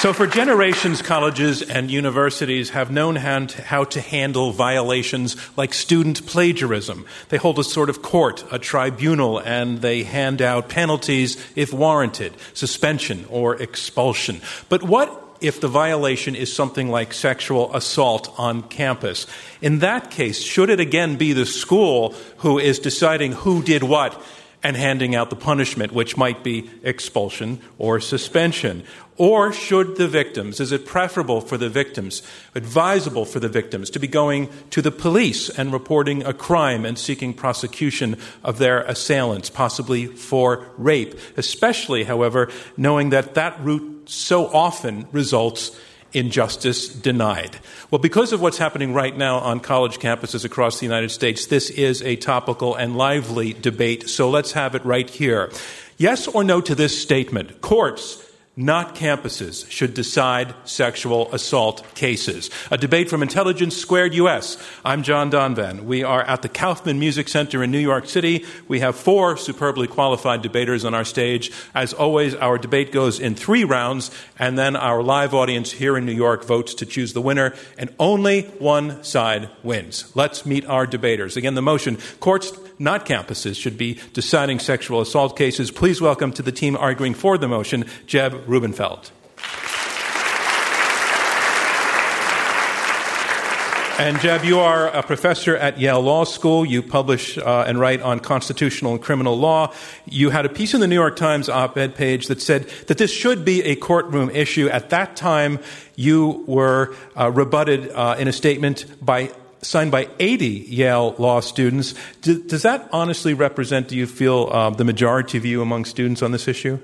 So, for generations, colleges and universities have known how to handle violations like student plagiarism. They hold a sort of court, a tribunal, and they hand out penalties if warranted, suspension or expulsion. But what if the violation is something like sexual assault on campus? In that case, should it again be the school who is deciding who did what? And handing out the punishment, which might be expulsion or suspension? Or should the victims, is it preferable for the victims, advisable for the victims, to be going to the police and reporting a crime and seeking prosecution of their assailants, possibly for rape? Especially, however, knowing that that route so often results in justice denied. Well, because of what's happening right now on college campuses across the United States, this is a topical and lively debate, so let's have it right here. Yes or no to this statement? Courts not campuses, should decide sexual assault cases. A debate from Intelligence Squared US. I'm John Donvan. We are at the Kaufman Music Center in New York City. We have four superbly qualified debaters on our stage. As always, our debate goes in three rounds, and then our live audience here in New York votes to choose the winner, and only one side wins. Let's meet our debaters. Again, the motion courts, not campuses, should be deciding sexual assault cases. Please welcome to the team arguing for the motion, Jed Rubenfeld. And Jed, you are a professor at Yale Law School. You publish uh, and write on constitutional and criminal law. You had a piece in the New York Times op ed page that said that this should be a courtroom issue. At that time, you were uh, rebutted uh, in a statement by signed by 80 Yale law students. does that honestly represent, do you feel, uh, the majority view among students on this issue?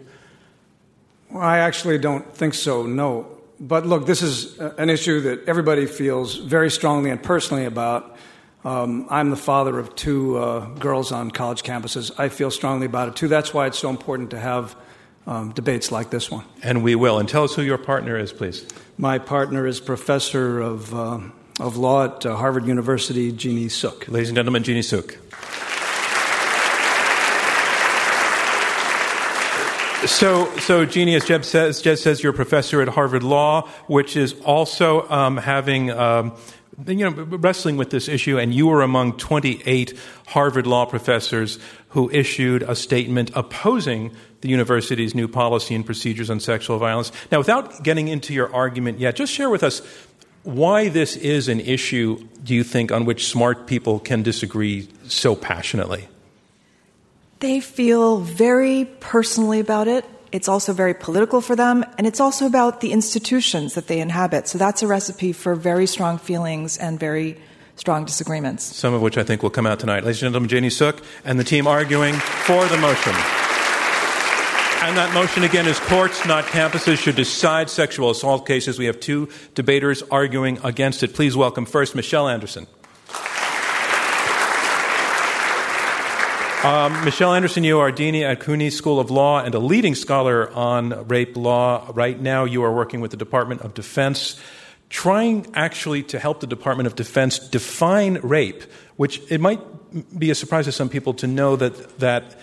Well, I actually don't think so, no. But look, this is an issue that everybody feels very strongly and personally about. Um, I'm the father of two uh, girls on college campuses. I feel strongly about it too. That's why it's so important to have um, debates like this one. And we will. And tell us who your partner is, please. My partner is professor of, uh, of law at uh, Harvard University, Jeannie Suk. Ladies and gentlemen, Jeannie Suk. So, so Jeannie, as Jed says, Jed says you're a professor at Harvard Law, which is also um, having. Um, you know, wrestling with this issue, and you were among 28 Harvard law professors who issued a statement opposing the university's new policy and procedures on sexual violence. Now, without getting into your argument yet, just share with us why this is an issue, do you think, on which smart people can disagree so passionately? They feel very personally about it. It's also very political for them, and it's also about the institutions that they inhabit. So that's a recipe for very strong feelings and very strong disagreements. Some of which I think will come out tonight. Ladies and gentlemen, Jeannie Suk and the team arguing for the motion. And that motion again is courts, not campuses, should decide sexual assault cases. We have two debaters arguing against it. Please welcome first Michelle Anderson. Um, Michelle Anderson, you are dean at CUNY School of Law and a leading scholar on rape law. Right now, you are working with the Department of Defense, trying actually to help the Department of Defense define rape, which it might be a surprise to some people to know that, that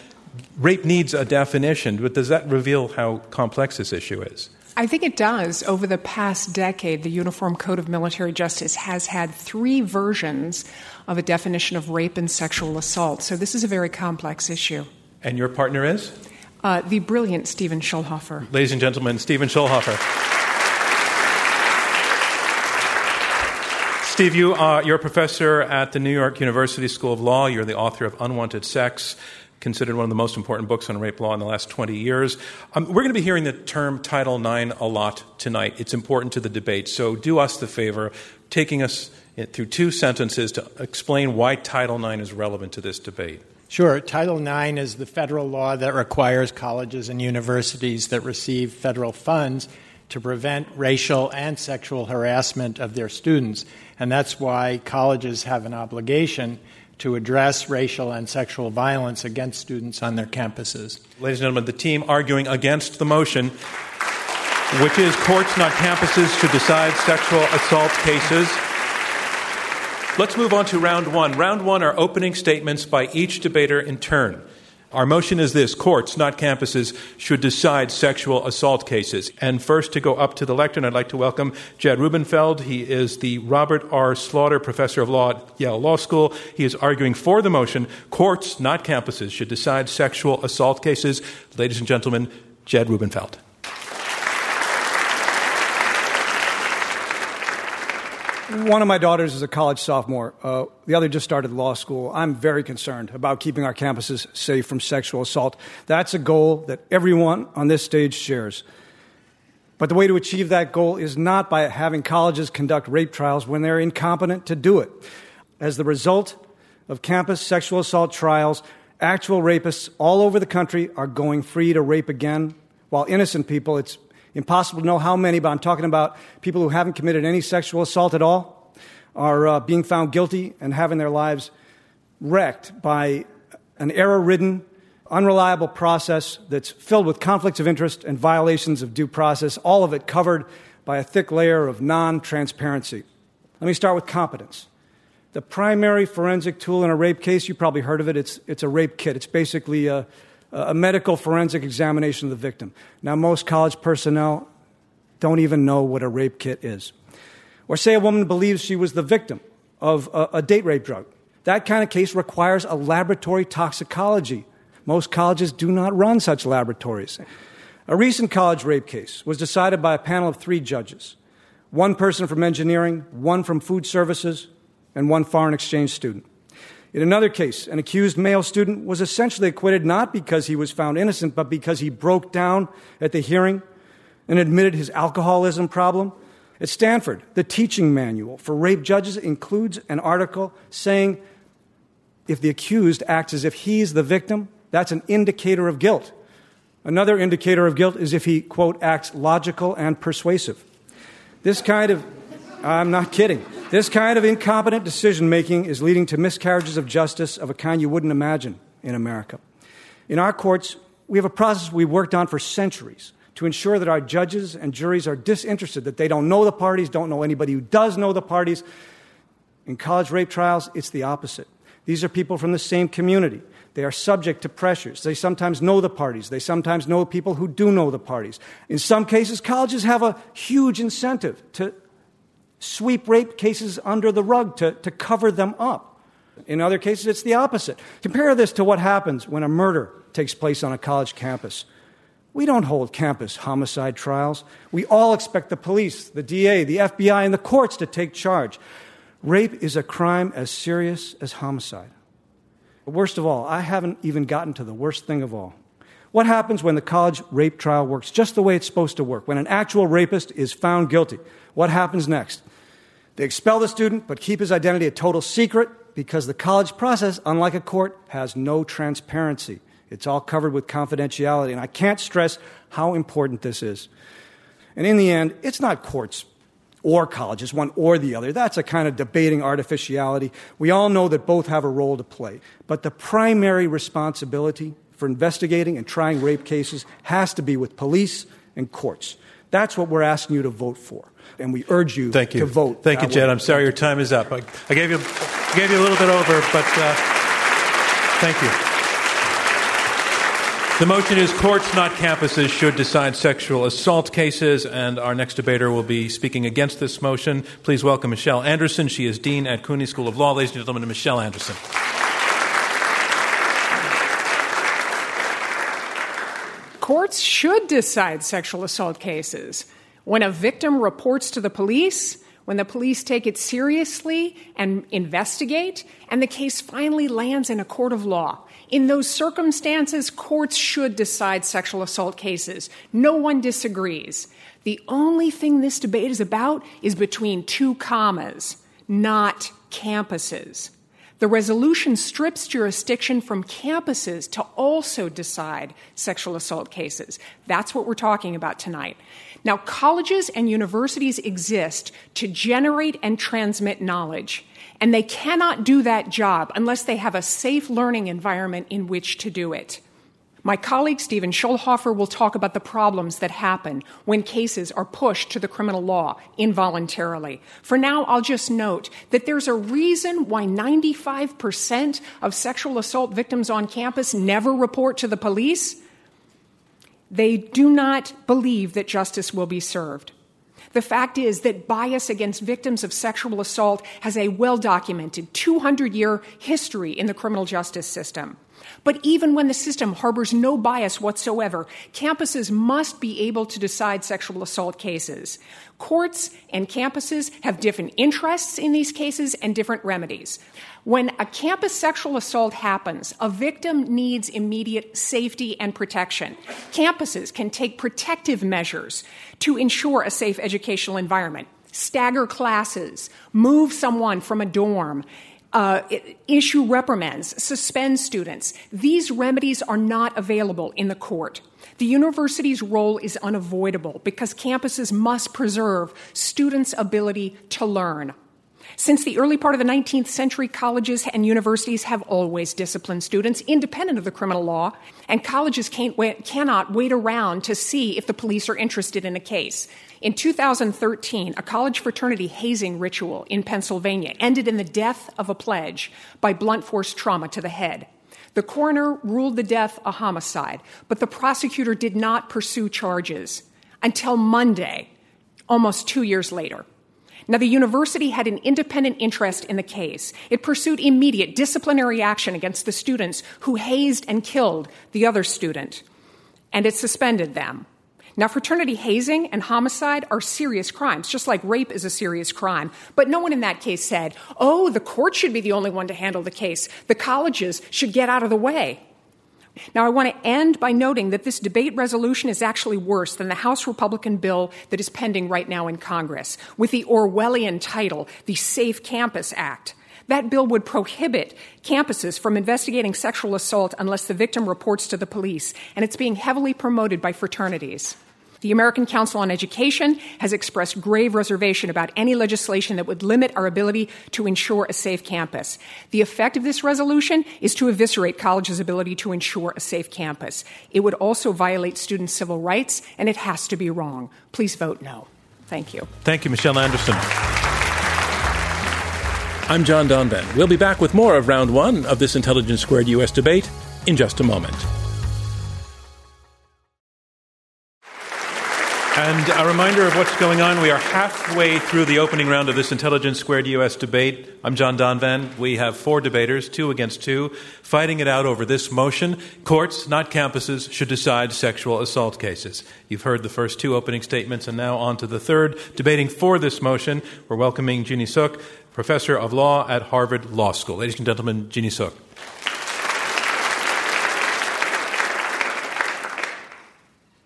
rape needs a definition, but does that reveal how complex this issue is? I think it does. Over the past decade, the Uniform Code of Military Justice has had three versions of a definition of rape and sexual assault. So this is a very complex issue. And your partner is? Uh, the brilliant Stephen Schulhofer. Ladies and gentlemen, Stephen Schulhofer. Steve, you are, you're a professor at the New York University School of Law. You're the author of Unwanted Sex considered one of the most important books on rape law in the last 20 years. Um, we're going to be hearing the term Title IX a lot tonight. It's important to the debate. So do us the favor, taking us through two sentences to explain why Title IX is relevant to this debate. Sure. Title IX is the federal law that requires colleges and universities that receive federal funds to prevent racial and sexual harassment of their students. And that's why colleges have an obligation to address racial and sexual violence against students on their campuses. Ladies and gentlemen, the team arguing against the motion, which is courts, not campuses, should decide sexual assault cases. Let's move on to round one. Round one are opening statements by each debater in turn. Our motion is this courts, not campuses, should decide sexual assault cases. And first, to go up to the lectern, I'd like to welcome Jed Rubenfeld. He is the Robert R. Slaughter Professor of Law at Yale Law School. He is arguing for the motion courts, not campuses, should decide sexual assault cases. Ladies and gentlemen, Jed Rubenfeld. One of my daughters is a college sophomore. Uh, the other just started law school. I'm very concerned about keeping our campuses safe from sexual assault. That's a goal that everyone on this stage shares. But the way to achieve that goal is not by having colleges conduct rape trials when they're incompetent to do it. As the result of campus sexual assault trials, actual rapists all over the country are going free to rape again, while innocent people, it's impossible to know how many, but I'm talking about people who haven't committed any sexual assault at all, are uh, being found guilty and having their lives wrecked by an error ridden, unreliable process that's filled with conflicts of interest and violations of due process, all of it covered by a thick layer of non transparency. Let me start with competence. The primary forensic tool in a rape case, you probably heard of it, it's, it's a rape kit. It's basically a, a medical forensic examination of the victim. Now, most college personnel don't even know what a rape kit is. Or say a woman believes she was the victim of a, a date rape drug. That kind of case requires a laboratory toxicology. Most colleges do not run such laboratories. A recent college rape case was decided by a panel of three judges one person from engineering, one from food services, and one foreign exchange student. In another case, an accused male student was essentially acquitted not because he was found innocent, but because he broke down at the hearing and admitted his alcoholism problem. At Stanford, the teaching manual for rape judges includes an article saying if the accused acts as if he's the victim, that's an indicator of guilt. Another indicator of guilt is if he, quote, acts logical and persuasive. This kind of, I'm not kidding. This kind of incompetent decision making is leading to miscarriages of justice of a kind you wouldn't imagine in America. In our courts, we have a process we've worked on for centuries to ensure that our judges and juries are disinterested, that they don't know the parties, don't know anybody who does know the parties. In college rape trials, it's the opposite. These are people from the same community. They are subject to pressures. They sometimes know the parties. They sometimes know people who do know the parties. In some cases, colleges have a huge incentive to sweep rape cases under the rug to, to cover them up. In other cases, it's the opposite. Compare this to what happens when a murder takes place on a college campus. We don't hold campus homicide trials. We all expect the police, the DA, the FBI, and the courts to take charge. Rape is a crime as serious as homicide. But worst of all, I haven't even gotten to the worst thing of all. What happens when the college rape trial works just the way it's supposed to work? When an actual rapist is found guilty, what happens next? They expel the student, but keep his identity a total secret because the college process, unlike a court, has no transparency. It's all covered with confidentiality. And I can't stress how important this is. And in the end, it's not courts or colleges, one or the other. That's a kind of debating artificiality. We all know that both have a role to play. But the primary responsibility for investigating and trying rape cases has to be with police and courts. That's what we're asking you to vote for and we urge you, Thank you. to vote. Thank you, Jed. I'm sorry your time is up. I, I gave you I gave you a little bit over, but uh, thank you. The motion is courts, not campuses, should decide sexual assault cases, and our next debater will be speaking against this motion. Please welcome Michelle Anderson. She is Dean at CUNY School of Law. Ladies and gentlemen, Michelle Anderson. Courts should decide sexual assault cases. When a victim reports to the police, when the police take it seriously and investigate, and the case finally lands in a court of law. In those circumstances, courts should decide sexual assault cases. No one disagrees. The only thing this debate is about is between two commas, not campuses. The resolution strips jurisdiction from campuses to also decide sexual assault cases. That's what we're talking about tonight. Now, colleges and universities exist to generate and transmit knowledge, and they cannot do that job unless they have a safe learning environment in which to do it. My colleague Stephen Schulhofer will talk about the problems that happen when cases are pushed to the criminal law involuntarily. For now, I'll just note that there's a reason why 95% of sexual assault victims on campus never report to the police. They do not believe that justice will be served. The fact is that bias against victims of sexual assault has a well documented 200 year history in the criminal justice system. But even when the system harbors no bias whatsoever, campuses must be able to decide sexual assault cases. Courts and campuses have different interests in these cases and different remedies. When a campus sexual assault happens, a victim needs immediate safety and protection. Campuses can take protective measures to ensure a safe educational environment. Stagger classes, move someone from a dorm, uh, issue reprimands, suspend students. These remedies are not available in the court. The university's role is unavoidable because campuses must preserve students' ability to learn. Since the early part of the 19th century, colleges and universities have always disciplined students independent of the criminal law, and colleges wait, cannot wait around to see if the police are interested in a case. In 2013, a college fraternity hazing ritual in Pennsylvania ended in the death of a pledge by blunt force trauma to the head. The coroner ruled the death a homicide, but the prosecutor did not pursue charges until Monday, almost two years later. Now, the university had an independent interest in the case. It pursued immediate disciplinary action against the students who hazed and killed the other student, and it suspended them. Now, fraternity hazing and homicide are serious crimes, just like rape is a serious crime. But no one in that case said, oh, the court should be the only one to handle the case. The colleges should get out of the way. Now, I want to end by noting that this debate resolution is actually worse than the House Republican bill that is pending right now in Congress, with the Orwellian title, the Safe Campus Act. That bill would prohibit campuses from investigating sexual assault unless the victim reports to the police, and it's being heavily promoted by fraternities. The American Council on Education has expressed grave reservation about any legislation that would limit our ability to ensure a safe campus. The effect of this resolution is to eviscerate colleges' ability to ensure a safe campus. It would also violate students' civil rights, and it has to be wrong. Please vote no. Thank you. Thank you, Michelle Anderson. I'm John Donvan. We'll be back with more of round one of this Intelligence Squared US debate in just a moment. And a reminder of what's going on. We are halfway through the opening round of this Intelligence Squared US debate. I'm John Donvan. We have four debaters, two against two, fighting it out over this motion. Courts, not campuses, should decide sexual assault cases. You've heard the first two opening statements, and now on to the third. Debating for this motion, we're welcoming Jeannie Suk, professor of law at Harvard Law School. Ladies and gentlemen, Jeannie Suk.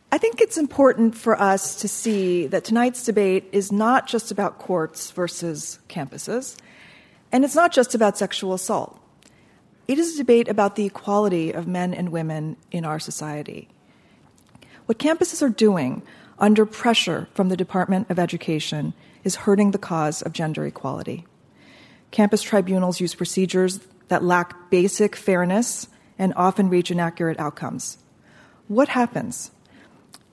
I think it's important for us to see that tonight's debate is not just about courts versus campuses, and it's not just about sexual assault. It is a debate about the equality of men and women in our society. What campuses are doing under pressure from the Department of Education is hurting the cause of gender equality. Campus tribunals use procedures that lack basic fairness and often reach inaccurate outcomes. What happens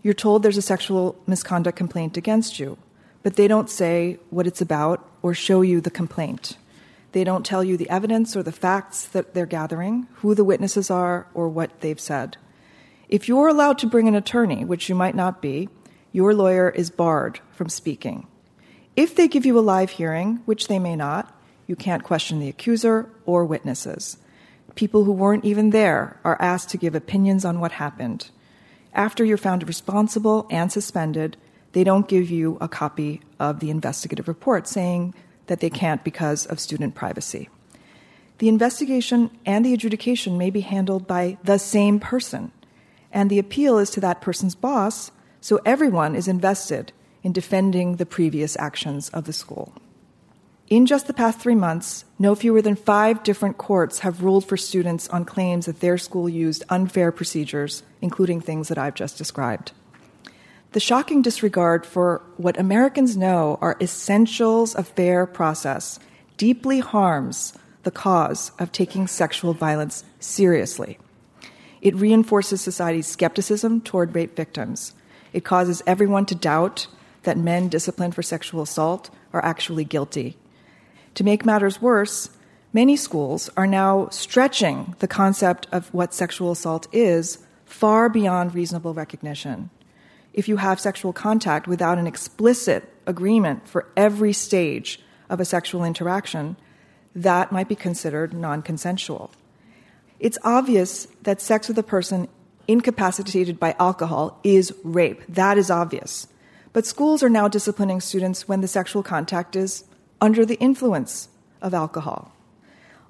you're told there's a sexual misconduct complaint against you, but they don't say what it's about or show you the complaint. They don't tell you the evidence or the facts that they're gathering, who the witnesses are, or what they've said. If you're allowed to bring an attorney, which you might not be, your lawyer is barred from speaking. If they give you a live hearing, which they may not, you can't question the accuser or witnesses. People who weren't even there are asked to give opinions on what happened after you're found responsible and suspended, they don't give you a copy of the investigative report saying that they can't because of student privacy. The investigation and the adjudication may be handled by the same person, and the appeal is to that person's boss, so everyone is invested in defending the previous actions of the school. In just the past three months, no fewer than five different courts have ruled for students on claims that their school used unfair procedures, including things that I've just described. The shocking disregard for what Americans know are essentials of fair process deeply harms the cause of taking sexual violence seriously. It reinforces society's skepticism toward rape victims. It causes everyone to doubt that men disciplined for sexual assault are actually guilty. To make matters worse, many schools are now stretching the concept of what sexual assault is far beyond reasonable recognition. If you have sexual contact without an explicit agreement for every stage of a sexual interaction, that might be considered non consensual. It's obvious that sex with a person incapacitated by alcohol is rape. That is obvious. But schools are now disciplining students when the sexual contact is under the influence of alcohol.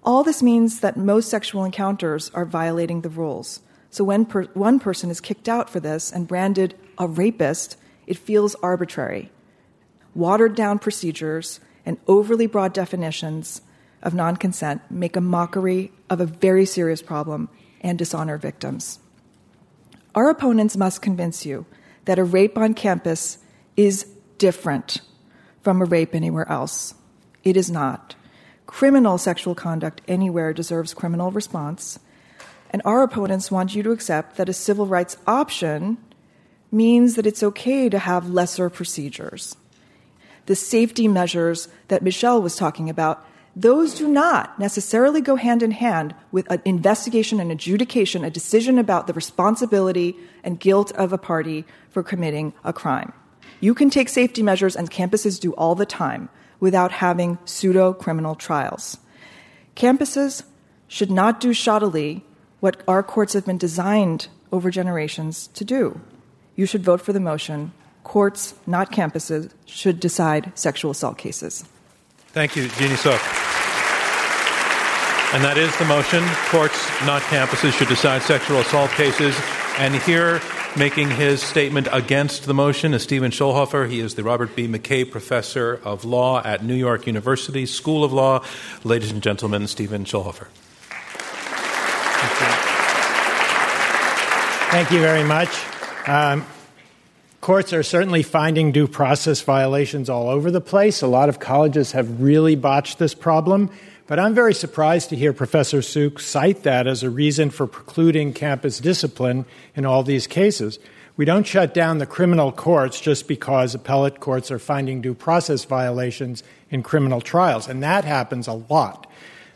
All this means that most sexual encounters are violating the rules. So when per- one person is kicked out for this and branded a rapist, it feels arbitrary. Watered down procedures and overly broad definitions of non consent make a mockery of a very serious problem and dishonor victims. Our opponents must convince you that a rape on campus is different from a rape anywhere else. It is not. Criminal sexual conduct anywhere deserves criminal response, and our opponents want you to accept that a civil rights option means that it's okay to have lesser procedures. The safety measures that Michelle was talking about those do not necessarily go hand in hand with an investigation and adjudication, a decision about the responsibility and guilt of a party for committing a crime. You can take safety measures, and campuses do all the time, without having pseudo criminal trials. Campuses should not do shoddily what our courts have been designed over generations to do. You should vote for the motion. Courts, not campuses, should decide sexual assault cases. Thank you, Jeannie Suk. And that is the motion. Courts, not campuses, should decide sexual assault cases. And here, making his statement against the motion is Stephen Schulhofer. He is the Robert B. McKay Professor of Law at New York University School of Law. Ladies and gentlemen, Stephen Schulhofer. Thank you very much. Um, courts are certainly finding due process violations all over the place. A lot of colleges have really botched this problem. But I'm very surprised to hear Professor Suk cite that as a reason for precluding campus discipline in all these cases. We don't shut down the criminal courts just because appellate courts are finding due process violations in criminal trials, and that happens a lot.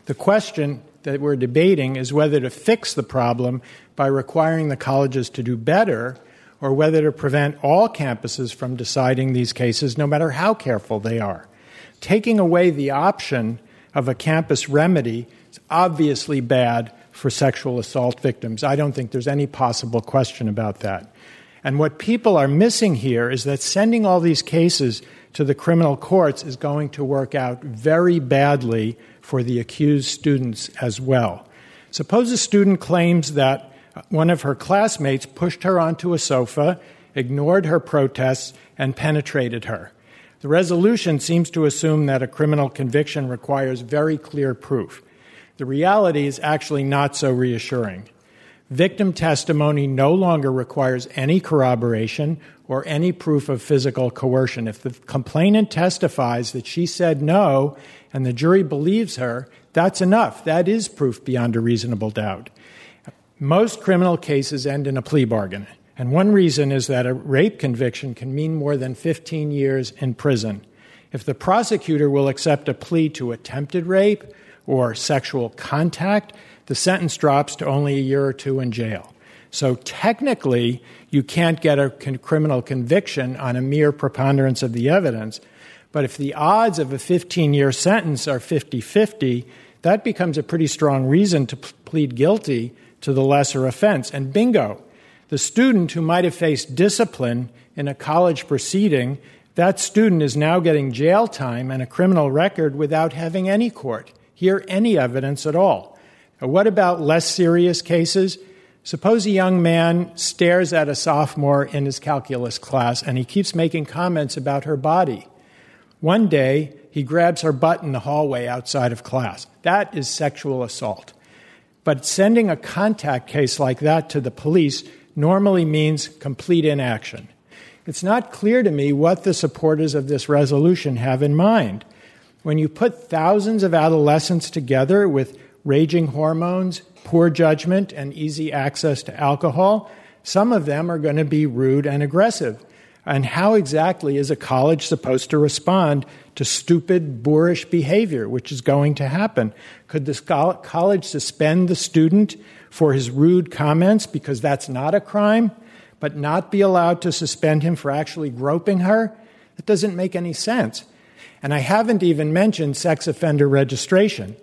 The question that we're debating is whether to fix the problem by requiring the colleges to do better or whether to prevent all campuses from deciding these cases, no matter how careful they are. Taking away the option of a campus remedy is obviously bad for sexual assault victims. I don't think there's any possible question about that. And what people are missing here is that sending all these cases to the criminal courts is going to work out very badly for the accused students as well. Suppose a student claims that one of her classmates pushed her onto a sofa, ignored her protests, and penetrated her. The resolution seems to assume that a criminal conviction requires very clear proof. The reality is actually not so reassuring. Victim testimony no longer requires any corroboration or any proof of physical coercion. If the complainant testifies that she said no and the jury believes her, that's enough. That is proof beyond a reasonable doubt. Most criminal cases end in a plea bargain. And one reason is that a rape conviction can mean more than 15 years in prison. If the prosecutor will accept a plea to attempted rape or sexual contact, the sentence drops to only a year or two in jail. So technically, you can't get a criminal conviction on a mere preponderance of the evidence. But if the odds of a 15 year sentence are 50 50, that becomes a pretty strong reason to plead guilty to the lesser offense. And bingo, the student who might have faced discipline in a college proceeding, that student is now getting jail time and a criminal record without having any court, hear any evidence at all. Now, what about less serious cases? Suppose a young man stares at a sophomore in his calculus class and he keeps making comments about her body. One day, he grabs her butt in the hallway outside of class. That is sexual assault. But sending a contact case like that to the police normally means complete inaction. It's not clear to me what the supporters of this resolution have in mind. When you put thousands of adolescents together with raging hormones, poor judgment and easy access to alcohol. Some of them are going to be rude and aggressive. And how exactly is a college supposed to respond to stupid, boorish behavior, which is going to happen? Could the college suspend the student for his rude comments because that's not a crime, but not be allowed to suspend him for actually groping her? That doesn't make any sense. And I haven't even mentioned sex offender registration.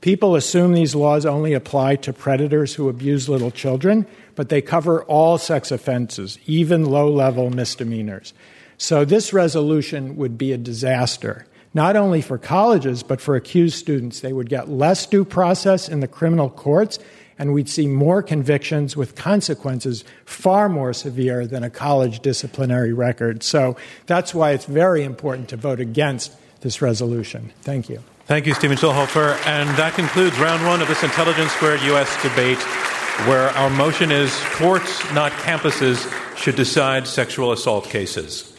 People assume these laws only apply to predators who abuse little children, but they cover all sex offenses, even low level misdemeanors. So this resolution would be a disaster, not only for colleges, but for accused students. They would get less due process in the criminal courts, and we'd see more convictions with consequences far more severe than a college disciplinary record. So that's why it's very important to vote against this resolution. Thank you. Thank you, Stephen Schulhofer. And that concludes round one of this Intelligence Squared U.S. debate, where our motion is courts, not campuses, should decide sexual assault cases.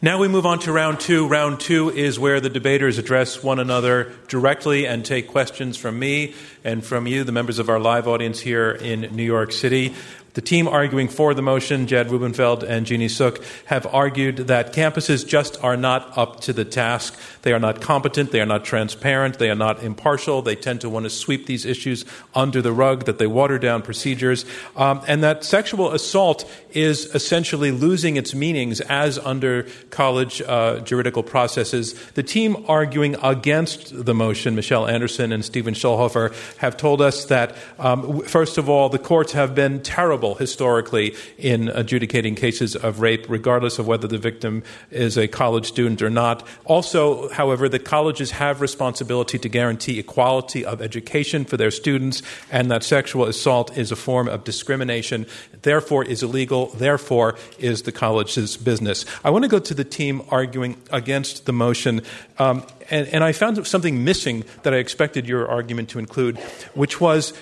Now we move on to round two. Round two is where the debaters address one another directly and take questions from me and from you, the members of our live audience here in New York City. The team arguing for the motion, Jed Rubenfeld and Jeannie Suk, have argued that campuses just are not up to the task. They are not competent, they are not transparent, they are not impartial, they tend to want to sweep these issues under the rug, that they water down procedures, um, and that sexual assault is essentially losing its meanings as under college uh, juridical processes. The team arguing against the motion, Michelle Anderson and Stephen Schulhofer, have told us that, um, first of all, the courts have been terrible historically in adjudicating cases of rape, regardless of whether the victim is a college student or not. Also, however, that colleges have responsibility to guarantee equality of education for their students, and that sexual assault is a form of discrimination, therefore is illegal, therefore is the college's business. I want to go to the team arguing against the motion. Um, and, and I found something missing that I expected your argument to include, which was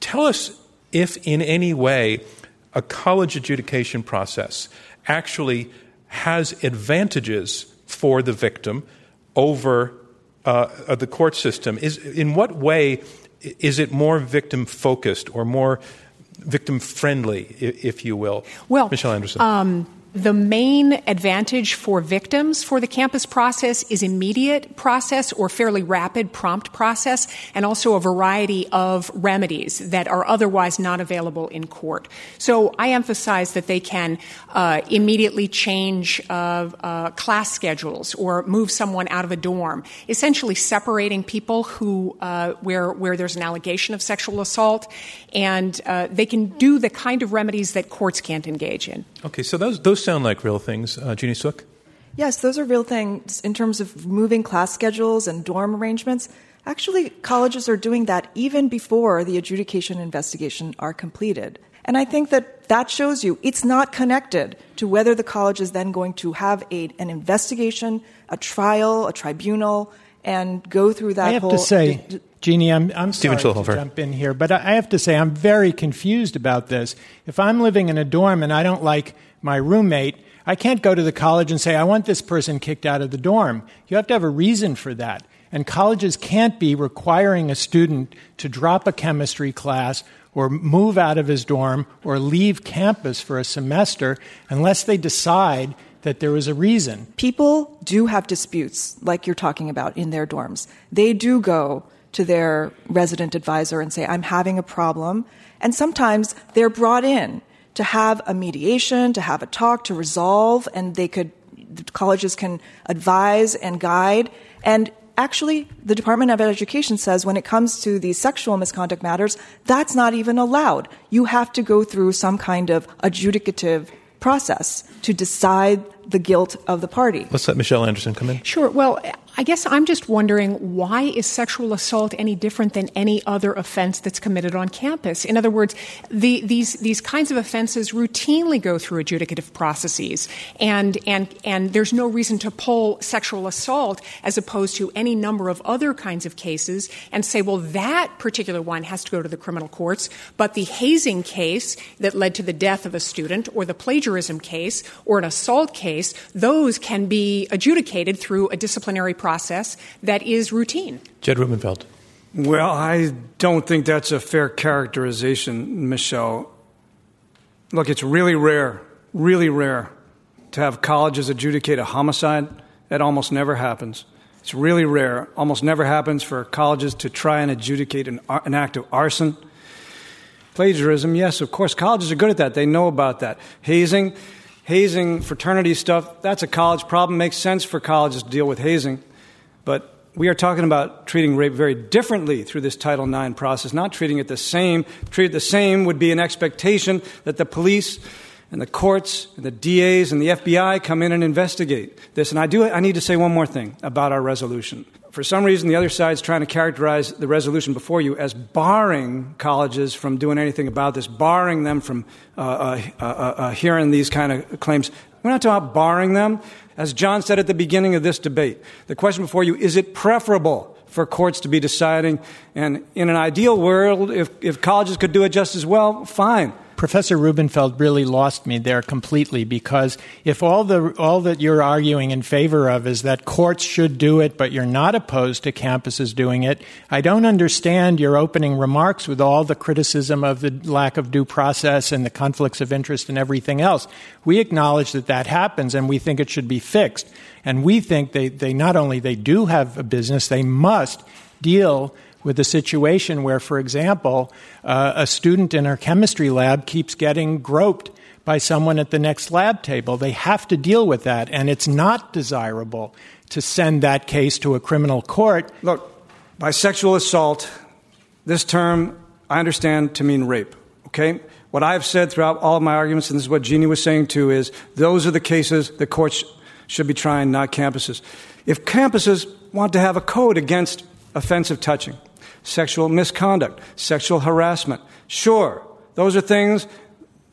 tell us if in any way a college adjudication process actually has advantages for the victim over uh, the court system, is in what way is it more victim focused or more victim friendly, if you will? Well, Michelle Anderson. Um, the main advantage for victims for the campus process is immediate process or fairly rapid prompt process and also a variety of remedies that are otherwise not available in court. So I emphasize that they can uh, immediately change uh, uh, class schedules or move someone out of a dorm, essentially separating people who uh, where where there's an allegation of sexual assault, and uh, they can do the kind of remedies that courts can't engage in. Okay, so those those sound like real things. Uh, Jeannie Suk? Yes, those are real things in terms of moving class schedules and dorm arrangements. Actually, colleges are doing that even before the adjudication investigation are completed. And I think that that shows you it's not connected to whether the college is then going to have a, an investigation, a trial, a tribunal, and go through that I have whole. to say, d- Jeannie, I'm, I'm Stephen sorry Schulhofer. to jump in here, but I have to say I'm very confused about this. If I'm living in a dorm and I don't like my roommate, I can't go to the college and say, I want this person kicked out of the dorm. You have to have a reason for that. And colleges can't be requiring a student to drop a chemistry class or move out of his dorm or leave campus for a semester unless they decide that there was a reason. People do have disputes, like you're talking about, in their dorms. They do go to their resident advisor and say, I'm having a problem. And sometimes they're brought in to have a mediation, to have a talk, to resolve, and they could, the colleges can advise and guide. And actually, the Department of Education says when it comes to these sexual misconduct matters, that's not even allowed. You have to go through some kind of adjudicative process to decide the guilt of the party. Let's let Michelle Anderson come in. Sure. Well, I guess I'm just wondering why is sexual assault any different than any other offense that's committed on campus? In other words, the, these these kinds of offenses routinely go through adjudicative processes, and and and there's no reason to pull sexual assault as opposed to any number of other kinds of cases and say, well, that particular one has to go to the criminal courts, but the hazing case that led to the death of a student, or the plagiarism case, or an assault case, those can be adjudicated through a disciplinary process that is routine. Jed Rubenfeld. Well, I don't think that's a fair characterization, Michelle. Look, it's really rare, really rare to have colleges adjudicate a homicide. That almost never happens. It's really rare. Almost never happens for colleges to try and adjudicate an, an act of arson. Plagiarism, yes, of course, colleges are good at that. They know about that. Hazing, hazing, fraternity stuff, that's a college problem. Makes sense for colleges to deal with hazing. But we are talking about treating rape very differently through this Title IX process, not treating it the same. Treat it the same would be an expectation that the police and the courts and the DAs and the FBI come in and investigate this. And I, do, I need to say one more thing about our resolution. For some reason, the other side is trying to characterize the resolution before you as barring colleges from doing anything about this, barring them from uh, uh, uh, uh hearing these kind of claims. We're not talking about barring them. As John said at the beginning of this debate, the question before you is it preferable for courts to be deciding? And in an ideal world, if, if colleges could do it just as well, fine. Professor Rubenfeld really lost me there completely because if all the all that you're arguing in favor of is that courts should do it, but you're not opposed to campuses doing it, I don't understand your opening remarks with all the criticism of the lack of due process and the conflicts of interest and everything else. We acknowledge that that happens, and we think it should be fixed. And we think they, they not only they do have a business, they must deal with a situation where, for example, uh, a student in our chemistry lab keeps getting groped by someone at the next lab table. They have to deal with that, and it's not desirable to send that case to a criminal court. Look, by sexual assault, this term I understand to mean rape, okay? What I've said throughout all of my arguments, and this is what Jeannie was saying too, is those are the cases the courts should be trying, not campuses. If campuses want to have a code against offensive touching, sexual misconduct, sexual harassment. Sure, those are things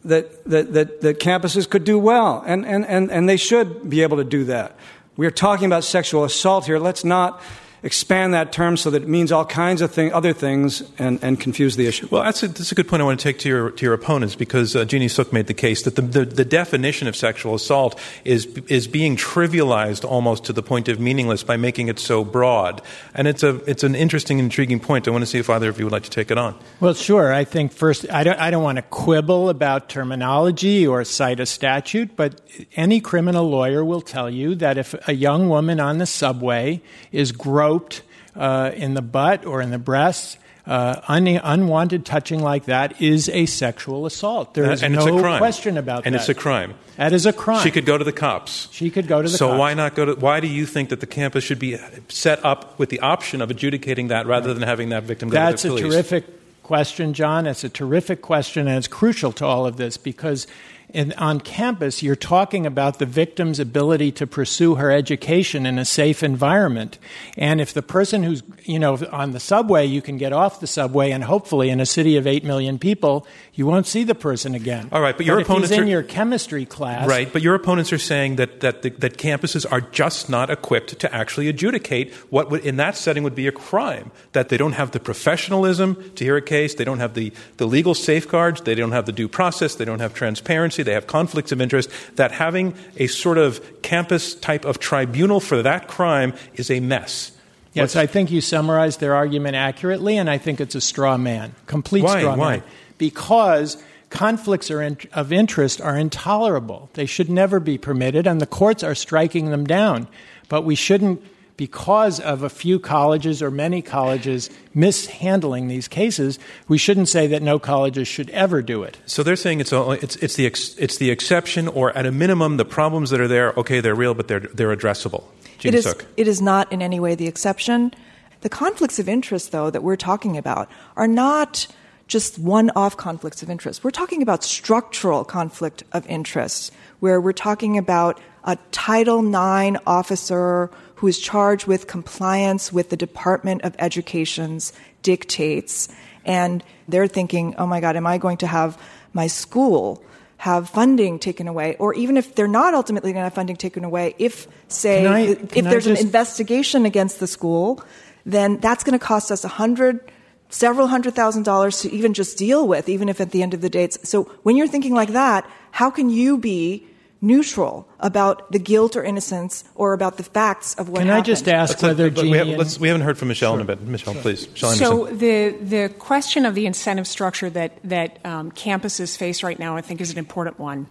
that, that, that, that campuses could do well, and, and, and, and they should be able to do that. We are talking about sexual assault here. Let's not expand that term so that it means all kinds of thing, other things and, and confuse the issue. Well, that's a, that's a good point I want to take to your, to your opponents because uh, Jeannie Suk made the case that the, the, the, definition of sexual assault is, is being trivialized almost to the point of meaningless by making it so broad. And it's, a, it's an interesting, intriguing point. I want to see if either of you would like to take it on. Well, sure. I think first, I don't, I don't want to quibble about terminology or cite a statute, but any criminal lawyer will tell you that if a young woman on the subway is gross groped uh, in the butt or in the breasts, uh, un- unwanted touching like that is a sexual assault. There is and no question about and that. And it's a crime. That is a crime. She could go to the cops. She could go to the so cops. So why not go to? Why do you think that the campus should be set up with the option of adjudicating that rather than having that victim go That's to the police? That's a terrific question, John. It's a terrific question, and it's crucial to all of this because in, on campus, you're talking about the victim's ability to pursue her education in a safe environment. And if the person who's, you know, on the subway, you can get off the subway, and hopefully in a city of 8 million people, you won't see the person again. All right, but your but opponents if he's are, in your chemistry class. Right, but your opponents are saying that, that, the, that campuses are just not equipped to actually adjudicate what would, in that setting would be a crime. That they don't have the professionalism to hear a case, they don't have the, the legal safeguards, they don't have the due process, they don't have transparency they have conflicts of interest, that having a sort of campus type of tribunal for that crime is a mess. Yes, What's, I think you summarized their argument accurately, and I think it's a straw man, complete why? straw why? man. Because conflicts of interest are intolerable. They should never be permitted, and the courts are striking them down. But we shouldn't because of a few colleges or many colleges mishandling these cases, we shouldn't say that no colleges should ever do it. So they're saying it's, only, it's, it's, the, ex, it's the exception, or at a minimum, the problems that are there, okay, they're real, but they're, they're addressable. It is, it is not in any way the exception. The conflicts of interest, though, that we're talking about are not just one off conflicts of interest. We're talking about structural conflict of interest, where we're talking about a Title IX officer who is charged with compliance with the Department of Education's dictates. And they're thinking, oh my God, am I going to have my school have funding taken away? Or even if they're not ultimately going to have funding taken away, if, say, I, if there's just... an investigation against the school, then that's going to cost us a hundred several hundred thousand dollars to even just deal with, even if at the end of the day it's so when you're thinking like that, how can you be neutral about the guilt or innocence or about the facts of what Can happened. I just ask Let's whether but we, have, let's, we haven't heard from Michelle in a bit. Michelle, please. Michelle So the the question of the incentive structure that that um, campuses face right now, I think, is an important one.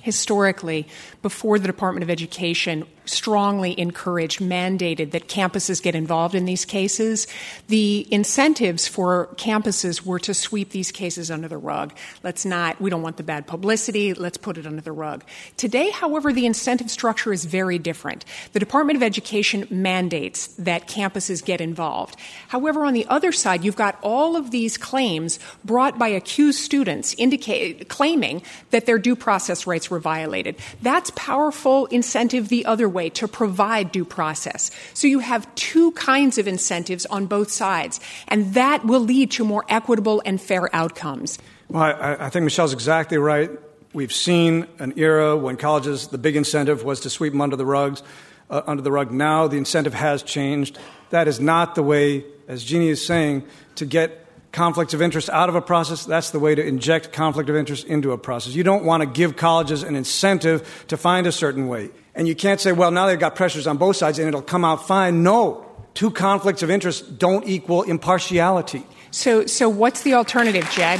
Historically, before the Department of Education strongly encouraged, mandated that campuses get involved in these cases, the incentives for campuses were to sweep these cases under the rug. Let's not, we don't want the bad publicity, let's put it under the rug. Today, however, the incentive structure is very different. The Department of Education mandates that campuses get involved. However, on the other side, you've got all of these claims brought by accused students indicate, claiming that their due process rights were violated. That's powerful incentive the other way to provide due process. So you have two kinds of incentives on both sides, and that will lead to more equitable and fair outcomes. Well, I, I think Michelle's exactly right. We've seen an era when colleges, the big incentive was to sweep them under the rugs, uh, under the rug. Now the incentive has changed. That is not the way, as Jeannie is saying, to get conflicts of interest out of a process. That's the way to inject conflict of interest into a process. You don't want to give colleges an incentive to find a certain way. And you can't say, well, now they've got pressures on both sides and it'll come out fine. No. Two conflicts of interest don't equal impartiality. So, so what's the alternative, Jed?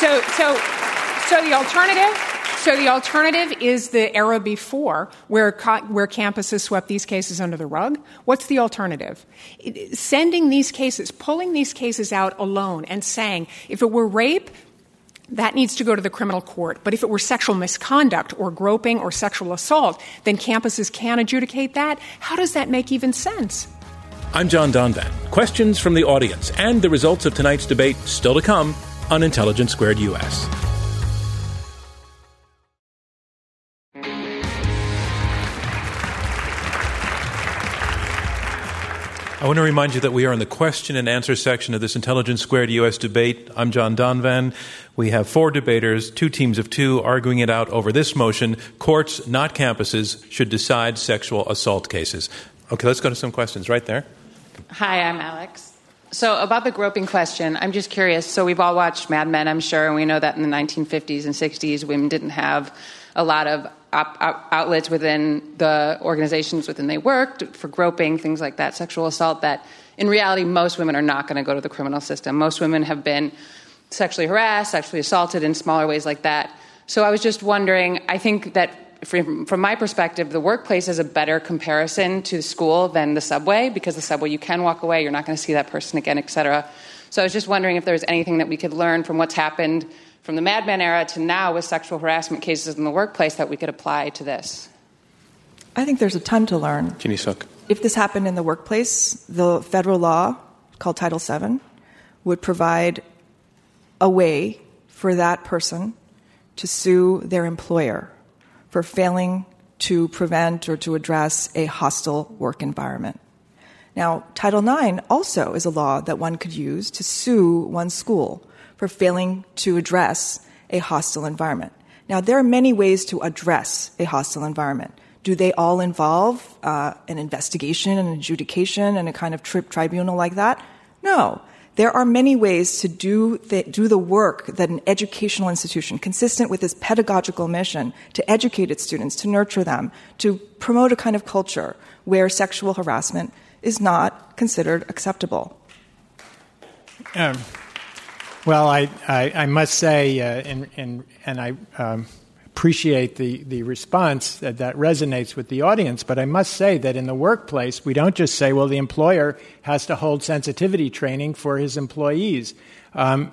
So, so, so the alternative. So the alternative is the era before, where co- where campuses swept these cases under the rug. What's the alternative? It- sending these cases, pulling these cases out alone, and saying if it were rape, that needs to go to the criminal court. But if it were sexual misconduct or groping or sexual assault, then campuses can adjudicate that. How does that make even sense? I'm John Donvan. Questions from the audience and the results of tonight's debate still to come on Intelligence Squared US. I want to remind you that we are in the question and answer section of this Intelligence Squared US debate. I'm John Donvan. We have four debaters, two teams of two, arguing it out over this motion courts, not campuses, should decide sexual assault cases. Okay, let's go to some questions right there. Hi, I'm Alex. So, about the groping question, I'm just curious. So, we've all watched Mad Men, I'm sure, and we know that in the 1950s and 60s, women didn't have a lot of op- op- outlets within the organizations within they worked for groping, things like that, sexual assault. That in reality, most women are not going to go to the criminal system. Most women have been sexually harassed, sexually assaulted in smaller ways like that. So, I was just wondering, I think that from, from my perspective, the workplace is a better comparison to school than the subway because the subway you can walk away, you're not going to see that person again, et cetera. So I was just wondering if there's anything that we could learn from what's happened from the Mad Men era to now with sexual harassment cases in the workplace that we could apply to this. I think there's a ton to learn. Jeannie Suk. If this happened in the workplace, the federal law called Title VII would provide a way for that person to sue their employer for failing to prevent or to address a hostile work environment. Now, Title IX also is a law that one could use to sue one's school for failing to address a hostile environment. Now, there are many ways to address a hostile environment. Do they all involve uh, an investigation, an adjudication, and a kind of tri- tribunal like that? No. There are many ways to do the, do the work that an educational institution, consistent with its pedagogical mission, to educate its students, to nurture them, to promote a kind of culture where sexual harassment is not considered acceptable. Um, well, I, I, I, must say, uh, and, and, and I um, appreciate the, the response that, that resonates with the audience, but I must say that in the workplace, we don't just say, well, the employer has to hold sensitivity training for his employees. Um,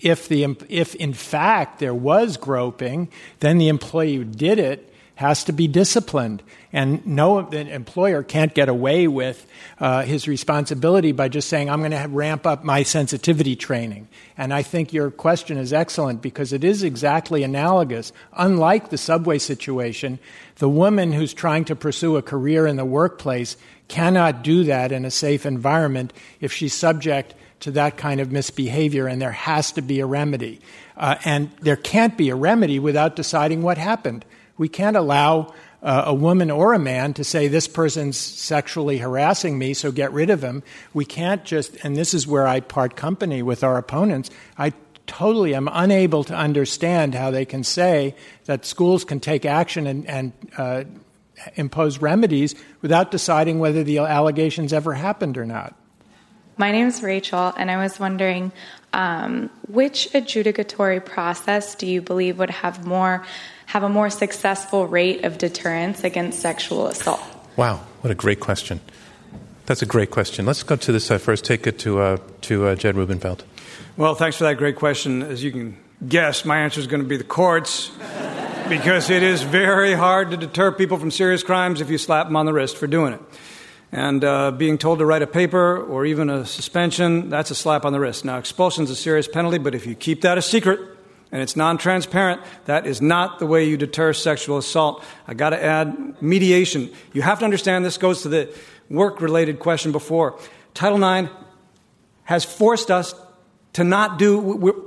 if, the, if in fact there was groping, then the employee did it has to be disciplined. And no employer can't get away with uh, his responsibility by just saying, I'm going to ramp up my sensitivity training. And I think your question is excellent because it is exactly analogous. Unlike the subway situation, the woman who's trying to pursue a career in the workplace cannot do that in a safe environment if she's subject to that kind of misbehavior, and there has to be a remedy. Uh, and there can't be a remedy without deciding what happened. We can't allow uh, a woman or a man to say, this person's sexually harassing me, so get rid of him. We can't just, and this is where I part company with our opponents, I totally am unable to understand how they can say that schools can take action and, and uh, impose remedies without deciding whether the allegations ever happened or not. My name is Rachel, and I was wondering um, which adjudicatory process do you believe would have more have a more successful rate of deterrence against sexual assault? Wow, what a great question. That's a great question. Let's go to this uh, first. Take it to uh, to uh, Jed Rubenfeld. Well, thanks for that great question. As you can guess, my answer is going to be the courts because it is very hard to deter people from serious crimes if you slap them on the wrist for doing it. And uh, being told to write a paper or even a suspension, that's a slap on the wrist. Now, expulsion is a serious penalty, but if you keep that a secret and it's non transparent, that is not the way you deter sexual assault. I got to add mediation. You have to understand this goes to the work related question before. Title IX has forced us to not do,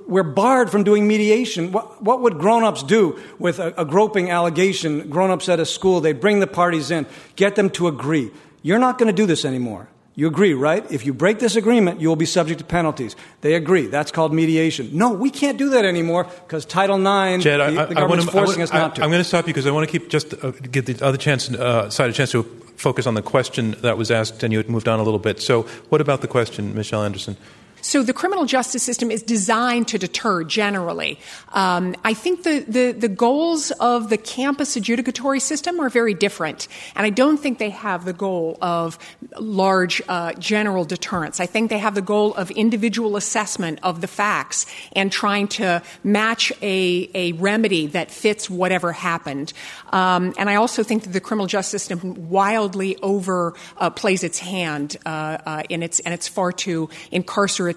we're, barred from doing mediation. What, what would grown ups do with a, a groping allegation? Grown ups at a school, they bring the parties in, get them to agree. You're not going to do this anymore. You agree, right? If you break this agreement, you will be subject to penalties. They agree. That's called mediation. No, we can't do that anymore because Title IX, Jed, the, I, the government's I, forcing us not to. I'm going to stop you because I want to keep just uh, give the other chance, uh, side a chance to focus on the question that was asked, and you had moved on a little bit. So, what about the question, Michelle Anderson? So the criminal justice system is designed to deter generally. Um, I think the, the, the, goals of the campus adjudicatory system are very different. And I don't think they have the goal of large uh, general deterrence. I think they have the goal of individual assessment of the facts and trying to match a, a remedy that fits whatever happened. Um, and I also think that the criminal justice system wildly overplays uh, its hand uh, uh, in its, and it's far too incarcerated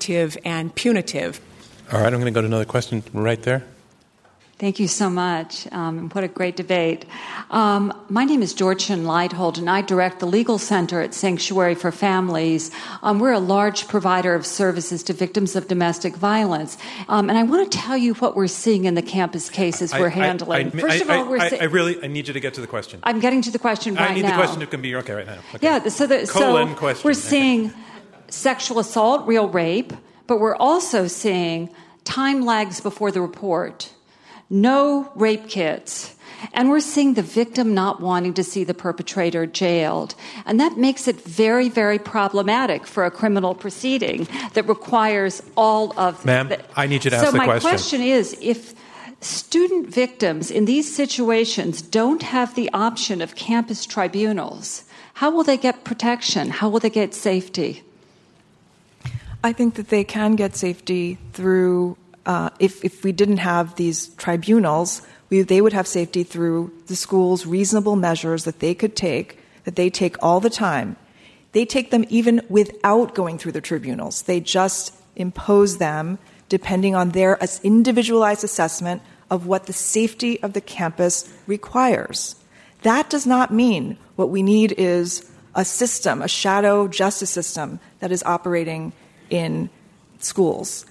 and punitive. All right, I'm going to go to another question right there. Thank you so much. Um, what a great debate. Um, my name is Dorchen Leidholdt, and I direct the Legal Center at Sanctuary for Families. Um, we're a large provider of services to victims of domestic violence. Um, and I want to tell you what we're seeing in the campus cases we're handling. I, I, First of all, we're I, I, really I need you to get to the question. I'm getting to the question right now. I need now. the question to can be okay right now. Okay. Yeah, so, the, Colon so question. we're Okay. seeing sexual assault, real rape, but we're also seeing time lags before the report, no rape kits, and we're seeing the victim not wanting to see the perpetrator jailed. And that makes it very, very problematic for a criminal proceeding that requires all of Ma'am, the, I need you to so ask the question. So my question. question is if student victims in these situations don't have the option of campus tribunals, how will they get protection? How will they get safety? I think that they can get safety through, uh, if, if we didn't have these tribunals, we, they would have safety through the school's reasonable measures that they could take, that they take all the time. They take them even without going through the tribunals. They just impose them depending on their individualized assessment of what the safety of the campus requires. That does not mean what we need is a system, a shadow justice system that is operating in schools.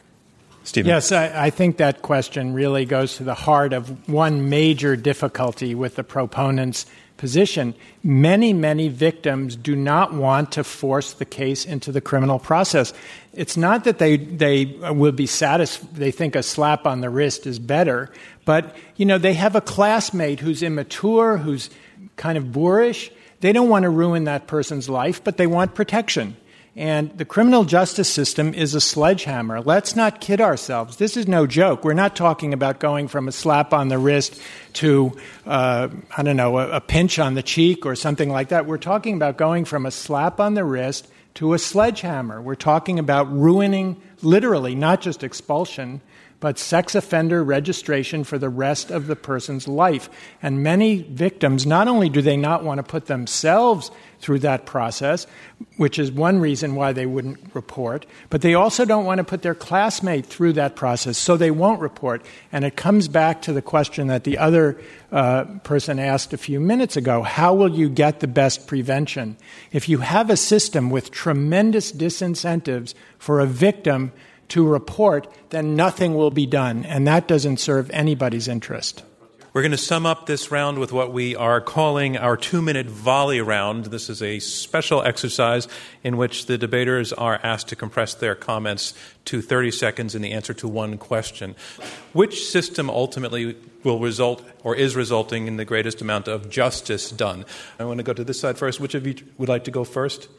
Stephen. Yes, I, I, think that question really goes to the heart of one major difficulty with the proponent's position. Many, many victims do not want to force the case into the criminal process. It's not that they, they will be satisfied, they think a slap on the wrist is better, but, you know, they have a classmate who's immature, who's kind of boorish. They don't want to ruin that person's life, but they want protection. And the criminal justice system is a sledgehammer. Let's not kid ourselves. This is no joke. We're not talking about going from a slap on the wrist to, uh, I don't know, a, a pinch on the cheek or something like that. We're talking about going from a slap on the wrist to a sledgehammer. We're talking about ruining, literally, not just expulsion, but sex offender registration for the rest of the person's life. And many victims, not only do they not want to put themselves through that process, which is one reason why they wouldn't report, but they also don't want to put their classmate through that process, so they won't report. And it comes back to the question that the other uh, person asked a few minutes ago how will you get the best prevention? If you have a system with tremendous disincentives for a victim to report, then nothing will be done, and that doesn't serve anybody's interest. We're going to sum up this round with what we are calling our two minute volley round. This is a special exercise in which the debaters are asked to compress their comments to 30 seconds in the answer to one question. Which system ultimately will result or is resulting in the greatest amount of justice done? I want to go to this side first. Which of you would like to go first?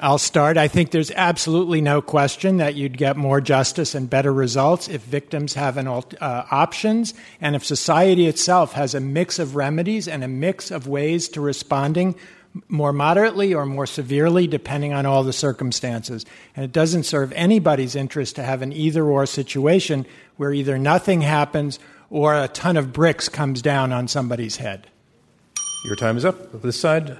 I'll start. I think there's absolutely no question that you'd get more justice and better results if victims have an, uh, options and if society itself has a mix of remedies and a mix of ways to responding more moderately or more severely depending on all the circumstances. And it doesn't serve anybody's interest to have an either or situation where either nothing happens or a ton of bricks comes down on somebody's head. Your time is up. This side.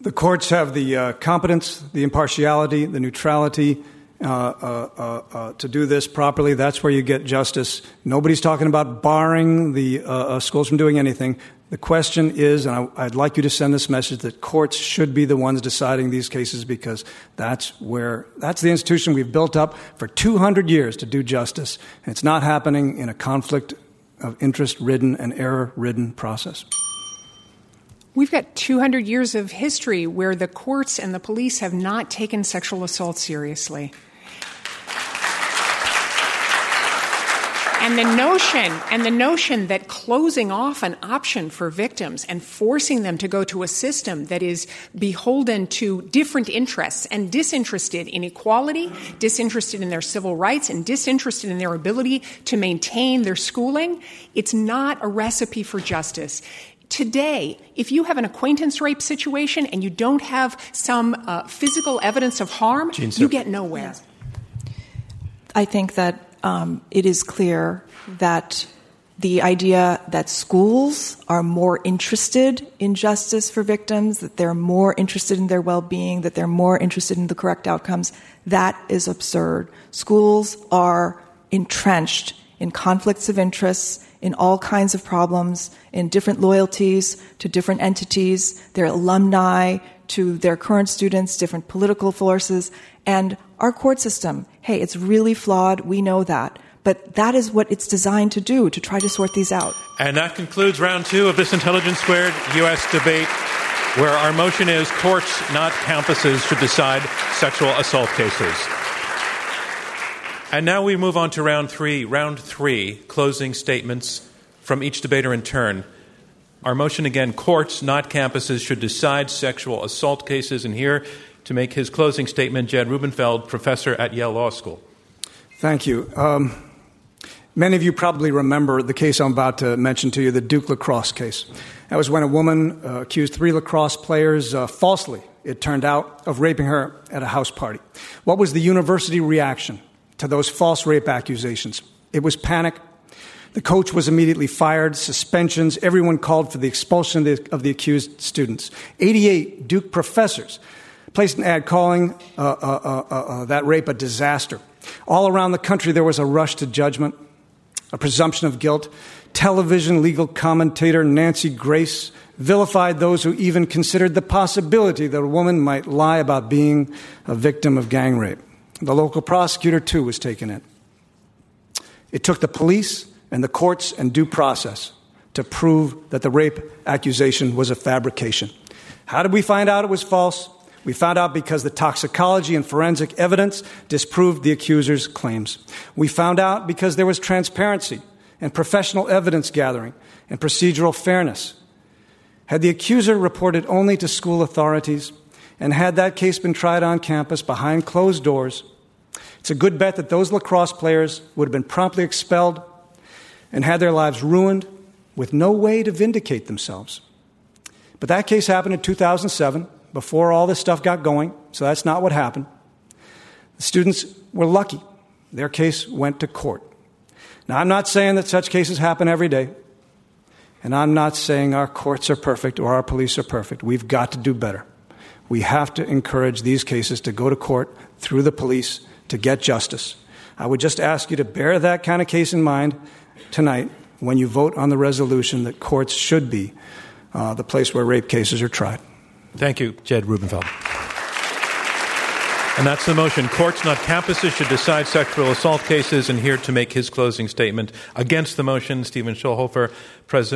The courts have the uh, competence, the impartiality, the neutrality uh, uh, uh, uh to do this properly. That's where you get justice. Nobody's talking about barring the schools from doing anything. The question is, and I, would like you to send this message that courts should be the ones deciding these cases because that's where that's the institution we've built up for 200 years to do justice, and it's not happening in a conflict of interest ridden and error ridden process. We've got 200 years of history where the courts and the police have not taken sexual assault seriously. And the notion, and the notion that closing off an option for victims and forcing them to go to a system that is beholden to different interests and disinterested in equality, disinterested in their civil rights, and disinterested in their ability to maintain their schooling, it's not a recipe for justice. Today, if you have an acquaintance rape situation and you don't have some uh, physical evidence of harm, you get nowhere. I think that um, it is clear that the idea that schools are more interested in justice for victims, that they're more interested in their well being, that they're more interested in the correct outcomes, that is absurd. Schools are entrenched in conflicts of interests in all kinds of problems, in different loyalties to different entities, their alumni to their current students, different political forces, and our court system. Hey, it's really flawed. We know that. But that is what it's designed to do, to try to sort these out. And that concludes round two of this Intelligence Squared U.S. debate, where our motion is courts, not campuses, should decide sexual assault cases. And now we move on to round three. Round three, closing statements from each debater in turn. Our motion again courts, not campuses, should decide sexual assault cases. And here to make his closing statement, Jed Rubenfeld, professor at Yale Law School. Thank you. Um, many of you probably remember the case I'm about to mention to you, the Duke lacrosse case. That was when a woman uh, accused three lacrosse players uh, falsely, it turned out, of raping her at a house party. What was the university reaction? To those false rape accusations. It was panic. The coach was immediately fired, suspensions, everyone called for the expulsion of the, of the accused students. 88 Duke professors placed an ad calling uh, uh, uh, uh, uh that rape a disaster. All around the country, there was a rush to judgment, a presumption of guilt. Television legal commentator Nancy Grace vilified those who even considered the possibility that a woman might lie about being a victim of gang rape. The local prosecutor, too, was taken in. It took the police and the courts and due process to prove that the rape accusation was a fabrication. How did we find out it was false? We found out because the toxicology and forensic evidence disproved the accuser's claims. We found out because there was transparency and professional evidence gathering and procedural fairness. Had the accuser reported only to school authorities, and had that case been tried on campus behind closed doors, it's a good bet that those lacrosse players would have been promptly expelled and had their lives ruined with no way to vindicate themselves. But that case happened in 2007, before all this stuff got going, so that's not what happened. The students were lucky. Their case went to court. Now, I'm not saying that such cases happen every day, and I'm not saying our courts are perfect or our police are perfect. We've got to do better. We have to encourage these cases to go to court through the police to get justice. I would just ask you to bear that kind of case in mind tonight when you vote on the resolution that courts should be uh, the place where rape cases are tried. Thank you, Jed Rubenfeld. And that's the motion. Courts, not campuses, should decide sexual assault cases. And here to make his closing statement against the motion, Stephen Schulhofer,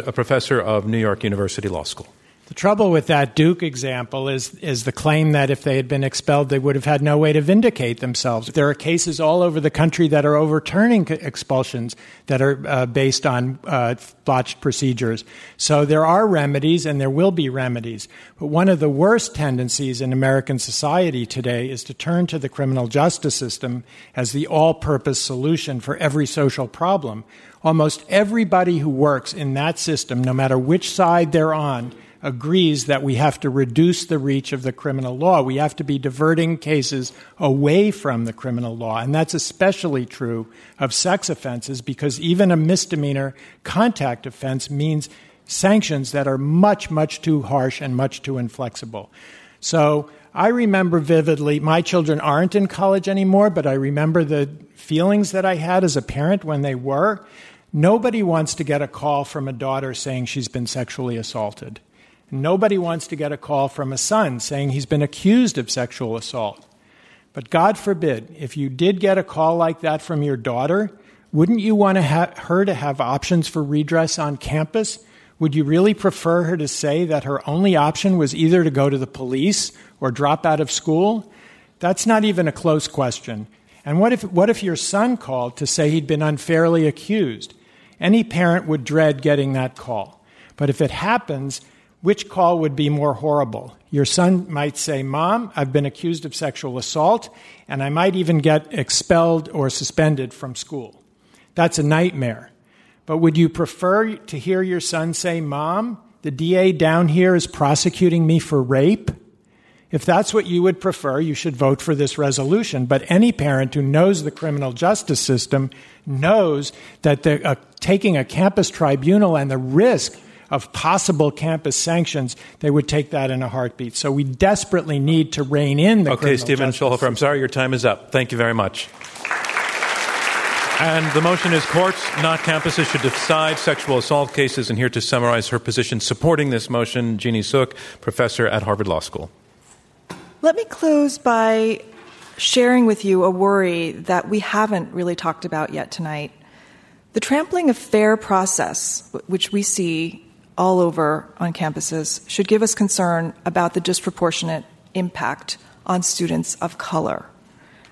a professor of New York University Law School. The trouble with that Duke example is, is the claim that if they had been expelled, they would have had no way to vindicate themselves. There are cases all over the country that are overturning expulsions that are uh, based on uh, botched procedures. So there are remedies and there will be remedies. But one of the worst tendencies in American society today is to turn to the criminal justice system as the all purpose solution for every social problem. Almost everybody who works in that system, no matter which side they're on, agrees that we have to reduce the reach of the criminal law. We have to be diverting cases away from the criminal law. And that's especially true of sex offenses because even a misdemeanor contact offense means sanctions that are much, much too harsh and much too inflexible. So I remember vividly, my children aren't in college anymore, but I remember the feelings that I had as a parent when they were. Nobody wants to get a call from a daughter saying she's been sexually assaulted. Nobody wants to get a call from a son saying he's been accused of sexual assault. But God forbid, if you did get a call like that from your daughter, wouldn't you want to ha- her to have options for redress on campus? Would you really prefer her to say that her only option was either to go to the police or drop out of school? That's not even a close question. And what if, what if your son called to say he'd been unfairly accused? Any parent would dread getting that call. But if it happens, which call would be more horrible? Your son might say, Mom, I've been accused of sexual assault, and I might even get expelled or suspended from school. That's a nightmare. But would you prefer to hear your son say, Mom, the DA down here is prosecuting me for rape? If that's what you would prefer, you should vote for this resolution. But any parent who knows the criminal justice system knows that the, uh, taking a campus tribunal and the risk of possible campus sanctions, they would take that in a heartbeat. So we desperately need to rein in the Okay, Stephen Schulhofer, I'm sorry your time is up. Thank you very much. And the motion is courts, not campuses, should decide sexual assault cases. And here to summarize her position supporting this motion, Jeannie Suk, professor at Harvard Law School. Let me close by sharing with you a worry that we haven't really talked about yet tonight. The trampling of fair process, which we see all over on campuses should give us concern about the disproportionate impact on students of color.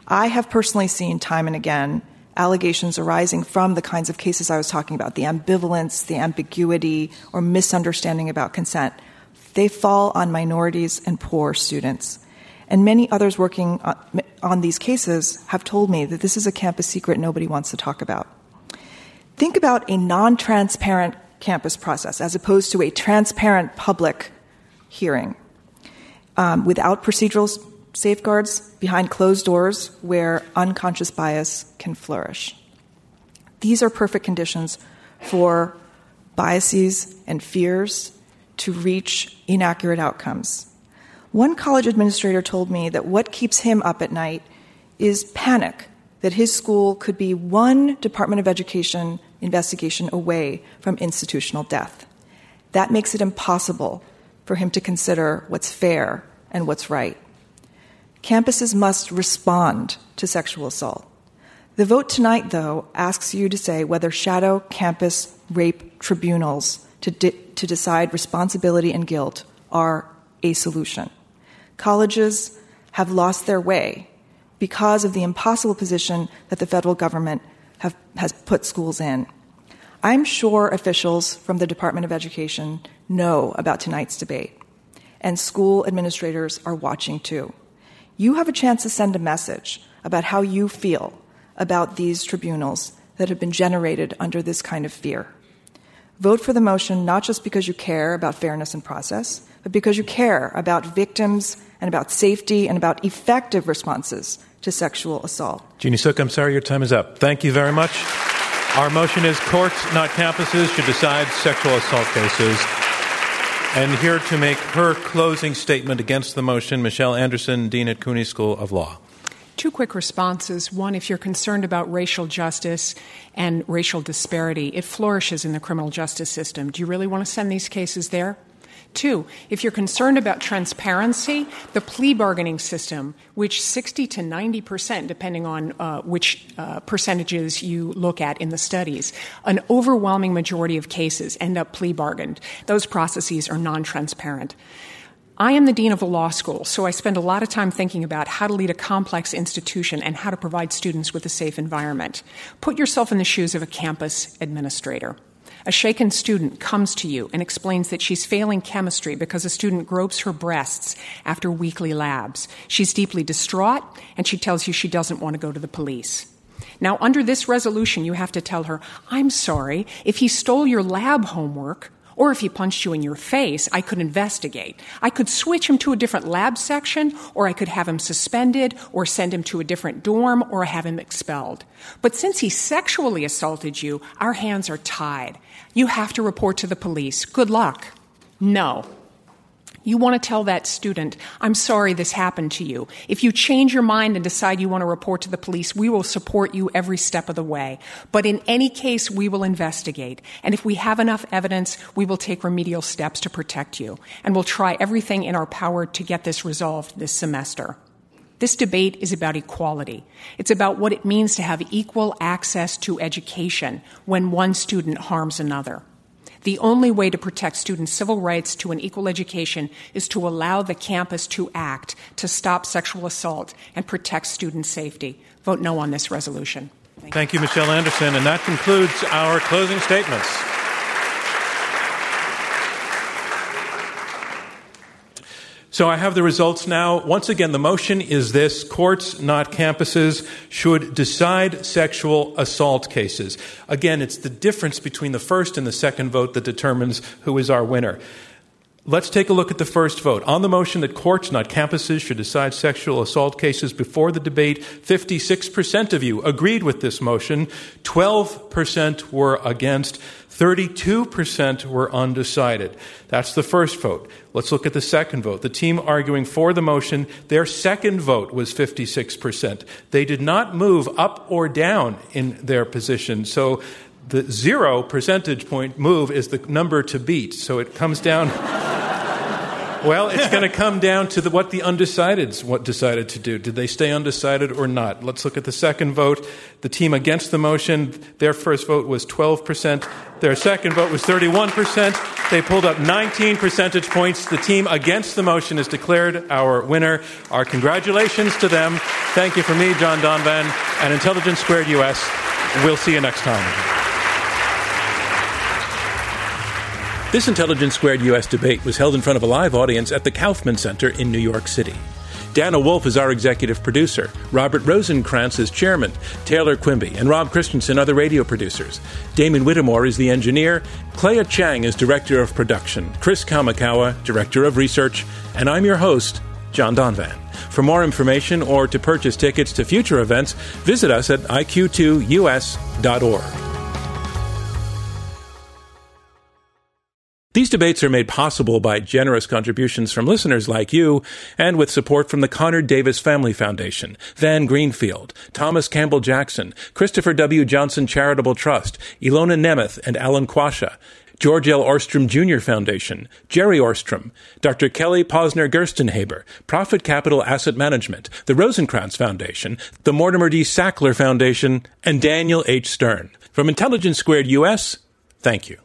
I have personally seen time and again allegations arising from the kinds of cases I was talking about the ambivalence, the ambiguity, or misunderstanding about consent. They fall on minorities and poor students. And many others working on these cases have told me that this is a campus secret nobody wants to talk about. Think about a non transparent campus process as opposed to a transparent public hearing um, without procedural safeguards behind closed doors where unconscious bias can flourish. These are perfect conditions for biases and fears to reach inaccurate outcomes. One college administrator told me that what keeps him up at night is panic that his school could be one Department of Education investigation away from institutional death. That makes it impossible for him to consider what's fair and what's right. Campuses must respond to sexual assault. The vote tonight, though, asks you to say whether shadow campus rape tribunals to, de- to decide responsibility and guilt are a solution. Colleges have lost their way because of the impossible position that the federal government have, has put schools in. I'm sure officials from the Department of Education know about tonight's debate, and school administrators are watching too. You have a chance to send a message about how you feel about these tribunals that have been generated under this kind of fear. Vote for the motion not just because you care about fairness and process, but because you care about victims and about safety and about effective responses to sexual assault. Jeannie Suk, I'm sorry your time is up. Thank you very much. Our motion is courts, not campuses, should decide sexual assault cases. And here to make her closing statement against the motion, Michelle Anderson, Dean at CUNY School of Law. Two quick responses. One, if you're concerned about racial justice and racial disparity, it flourishes in the criminal justice system. Do you really want to send these cases there? Two, if you're concerned about transparency, the plea bargaining system, which 60 to 90 percent, depending on uh, which uh, percentages you look at in the studies, an overwhelming majority of cases end up plea bargained. Those processes are non transparent. I am the dean of a law school, so I spend a lot of time thinking about how to lead a complex institution and how to provide students with a safe environment. Put yourself in the shoes of a campus administrator. A shaken student comes to you and explains that she's failing chemistry because a student gropes her breasts after weekly labs. She's deeply distraught and she tells you she doesn't want to go to the police. Now, under this resolution, you have to tell her, I'm sorry, if he stole your lab homework, or if he punched you in your face, I could investigate. I could switch him to a different lab section, or I could have him suspended, or send him to a different dorm, or have him expelled. But since he sexually assaulted you, our hands are tied. You have to report to the police. Good luck. No. You want to tell that student, I'm sorry this happened to you. If you change your mind and decide you want to report to the police, we will support you every step of the way. But in any case, we will investigate. And if we have enough evidence, we will take remedial steps to protect you. And we'll try everything in our power to get this resolved this semester. This debate is about equality. It's about what it means to have equal access to education when one student harms another. The only way to protect students' civil rights to an equal education is to allow the campus to act to stop sexual assault and protect student safety. Vote no on this resolution. Thank, Thank you, Michelle Anderson. And that concludes our closing statements. So I have the results now. Once again, the motion is this courts, not campuses, should decide sexual assault cases. Again, it's the difference between the first and the second vote that determines who is our winner. Let's take a look at the first vote. On the motion that courts, not campuses, should decide sexual assault cases before the debate, 56% of you agreed with this motion, 12% were against, 32% were undecided. That's the first vote. Let's look at the second vote. The team arguing for the motion, their second vote was 56%. They did not move up or down in their position. So the zero percentage point move is the number to beat. So it comes down. Well, it's going to come down to the, what the undecideds what decided to do. Did they stay undecided or not? Let's look at the second vote. The team against the motion, their first vote was 12%. Their second vote was 31%. They pulled up 19 percentage points. The team against the motion is declared our winner. Our congratulations to them. Thank you from me, John Donvan, and Intelligence Squared US. We'll see you next time. This Intelligence Squared US debate was held in front of a live audience at the Kaufman Center in New York City. Dana Wolfe is our executive producer. Robert Rosenkranz is chairman. Taylor Quimby and Rob Christensen are the radio producers. Damon Whittemore is the engineer. Clea Chang is director of production. Chris Kamikawa, director of research. And I'm your host, John Donvan. For more information or to purchase tickets to future events, visit us at iq2us.org. These debates are made possible by generous contributions from listeners like you and with support from the Conard Davis Family Foundation, Van Greenfield, Thomas Campbell Jackson, Christopher W. Johnson Charitable Trust, Ilona Nemeth and Alan Quasha, George L. Ohrstrom Jr. Foundation, Jerry Ohrstrom, Dr. Kelly Posner Gerstenhaber, Profit Capital Asset Management, the Rosenkranz Foundation, the Mortimer D. Sackler Foundation, and Daniel H. Stern. From Intelligence Squared US, thank you.